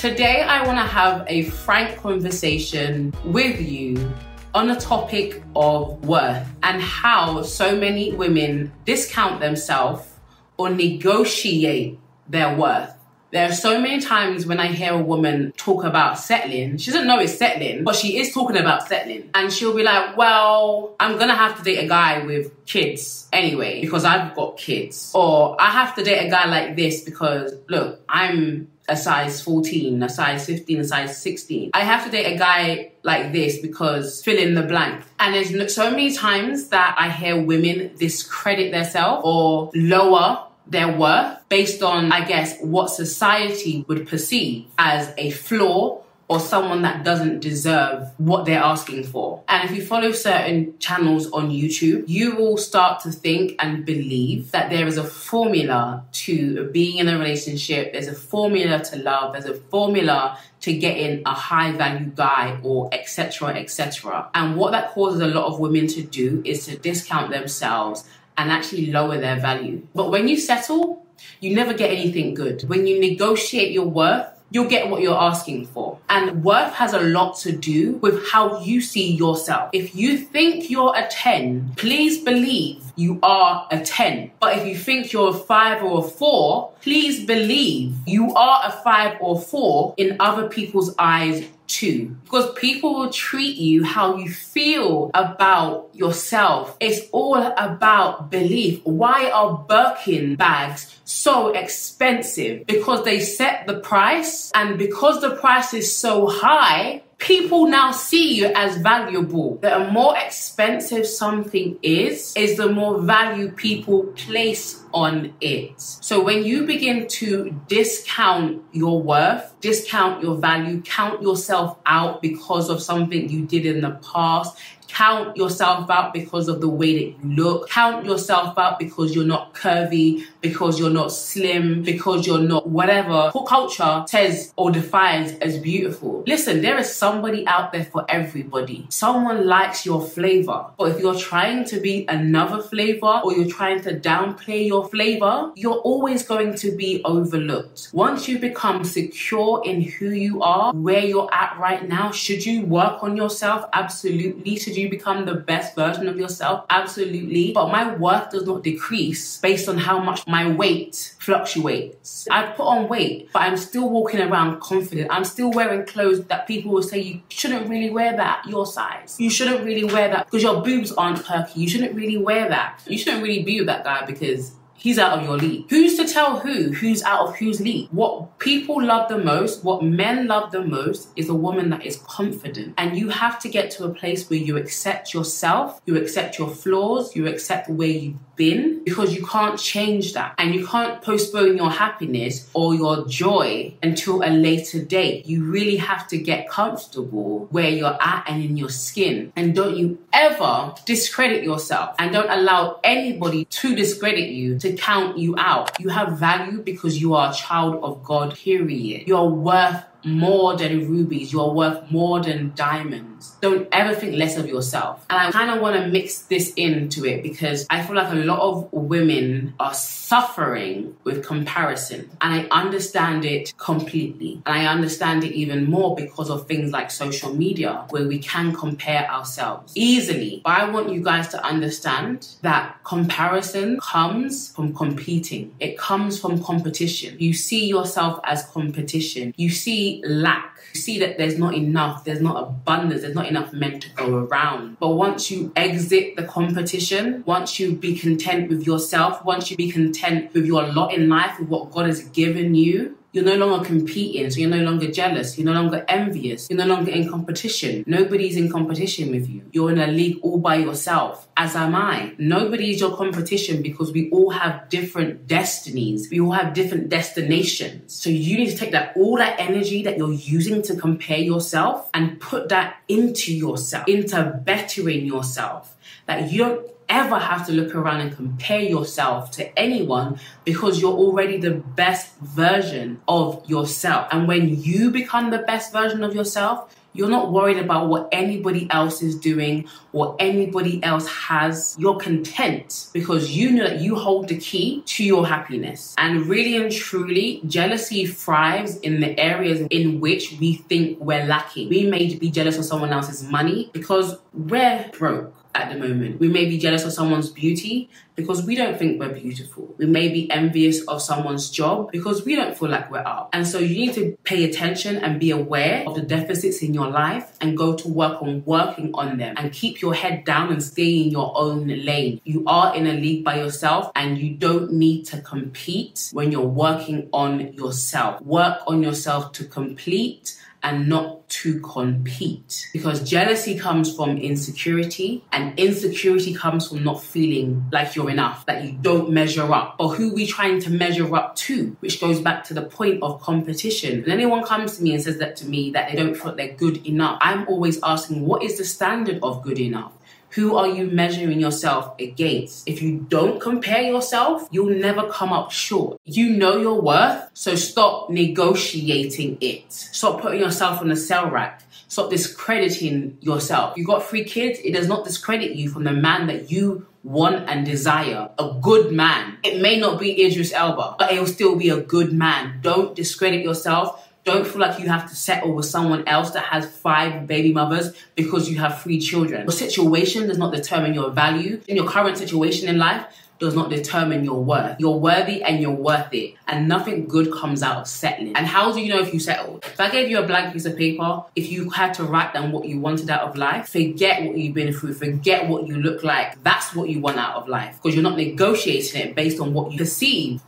Today, I want to have a frank conversation with you on a topic of worth and how so many women discount themselves or negotiate their worth. There are so many times when I hear a woman talk about settling, she doesn't know it's settling, but she is talking about settling. And she'll be like, well, I'm gonna have to date a guy with kids anyway, because I've got kids. Or I have to date a guy like this because, look, I'm a size 14, a size 15, a size 16. I have to date a guy like this because fill in the blank. And there's so many times that I hear women discredit themselves or lower their worth based on, I guess, what society would perceive as a flaw or someone that doesn't deserve what they're asking for. And if you follow certain channels on YouTube, you will start to think and believe that there is a formula to being in a relationship, there's a formula to love, there's a formula to getting a high value guy or etc etc and what that causes a lot of women to do is to discount themselves and actually lower their value. But when you settle you never get anything good. When you negotiate your worth you'll get what you're asking for. And worth has a lot to do with how you see yourself. If you think you're a 10, please believe you are a 10. But if you think you're a 5 or a 4, please believe you are a 5 or 4 in other people's eyes too. Because people will treat you how you feel about yourself. It's all about belief. Why are Birkin bags so expensive? Because they set the price, and because the price is so high, people now see you as valuable. The more expensive something is, is the more value people place on it. So when you begin to discount your worth, discount your value, count yourself out because of something you did in the past, count yourself out because of the way that you look, count yourself out because you're not curvy, because you're not slim, because you're not whatever culture says or defines as beautiful. Listen, there is somebody out there for everybody. Someone likes your flavor. But if you're trying to be another flavor or you're trying to downplay your flavor, you're always going to be overlooked. Once you become secure in who you are, where you're at right now, should you work on yourself? Absolutely. Should you become the best version of yourself? Absolutely. But my worth does not decrease based on how much my weight fluctuates. I put on weight, but I'm still walking around confident. I'm still wearing clothes that people will say you shouldn't really wear that your size. You shouldn't really wear that because your boobs aren't perky. You shouldn't really wear that. You shouldn't really be with that guy because he's out of your league. Who's to tell who who's out of whose league? What people love the most, what men love the most, is a woman that is confident. And you have to get to a place where you accept yourself, you accept your flaws, you accept where you've been because you can't change that. And you can't postpone your happiness or your joy until a later date. You really have to get comfortable where you're at and in your skin. And don't you ever discredit yourself and don't allow anybody to discredit you, to count you out. You have value because you are a child of God, period. You're worth more than rubies. You're worth more than diamonds. Don't ever think less of yourself. And I kind of want to mix this into it because I feel like a lot of women are suffering with comparison. And I understand it completely. And I understand it even more because of things like social media where we can compare ourselves easily. But I want you guys to understand that comparison comes from competing. It comes from competition. You see yourself as competition. You see lack. You see that there's not enough, there's not abundance, there's not enough men to go around. But once you exit the competition, once you be content with yourself, once you be content with your lot in life, with what God has given you, you're no longer competing, so you're no longer jealous, you're no longer envious, you're no longer in competition. Nobody's in competition with you. You're in a league all by yourself, as am I. Nobody's your competition because we all have different destinies. We all have different destinations. So you need to take that all that energy that you're using to compare yourself and put that into yourself, into bettering yourself. That you don't ever have to look around and compare yourself to anyone because you're already the best version of yourself. And when you become the best version of yourself, you're not worried about what anybody else is doing, or anybody else has. You're content because you know that you hold the key to your happiness. And really and truly, jealousy thrives in the areas in which we think we're lacking. We may be jealous of someone else's money because we're broke at the moment. We may be jealous of someone's beauty because we don't think we're beautiful. We may be envious of someone's job because we don't feel like we're up. And so you need to pay attention and be aware of the deficits in your life and go to work on working on them and keep your head down and stay in your own lane. You are in a league by yourself and you don't need to compete when you're working on yourself. Work on yourself to complete and not to compete. Because jealousy comes from insecurity, and insecurity comes from not feeling like you're enough, that you don't measure up. But who we trying to measure up to? Which goes back to the point of competition. When anyone comes to me and says that to me, that they don't feel they're good enough, I'm always asking, what is the standard of good enough? Who are you measuring yourself against? If you don't compare yourself, you'll never come up short. You know your worth, so stop negotiating it. Stop putting yourself on the sell rack. Stop discrediting yourself. You got three kids, it does not discredit you from the man that you want and desire. A good man. It may not be Idris Elba, but it will still be a good man. Don't discredit yourself. Don't feel like you have to settle with someone else that has five baby mothers because you have three children. Your situation does not determine your value. In your current situation in life, does not determine your worth. You're worthy and you're worth it. And nothing good comes out of settling. And how do you know if you settled? If I gave you a blank piece of paper, if you had to write down what you wanted out of life, forget what you've been through, forget what you look like. That's what you want out of life. Because you're not negotiating it based on what you perceive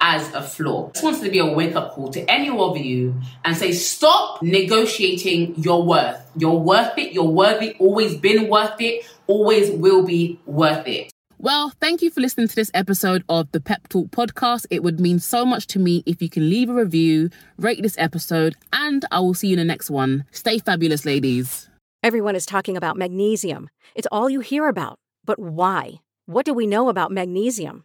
as a flaw. This wants to be a wake up call to any of you and say, stop negotiating your worth. You're worth it. You're worthy. Always been worth it. Always will be worth it. Well, thank you for listening to this episode of the Pep Talk podcast. It would mean so much to me if you can leave a review, rate this episode, and I will see you in the next one. Stay fabulous, ladies. Everyone is talking about magnesium. It's all you hear about. But why? What do we know about magnesium?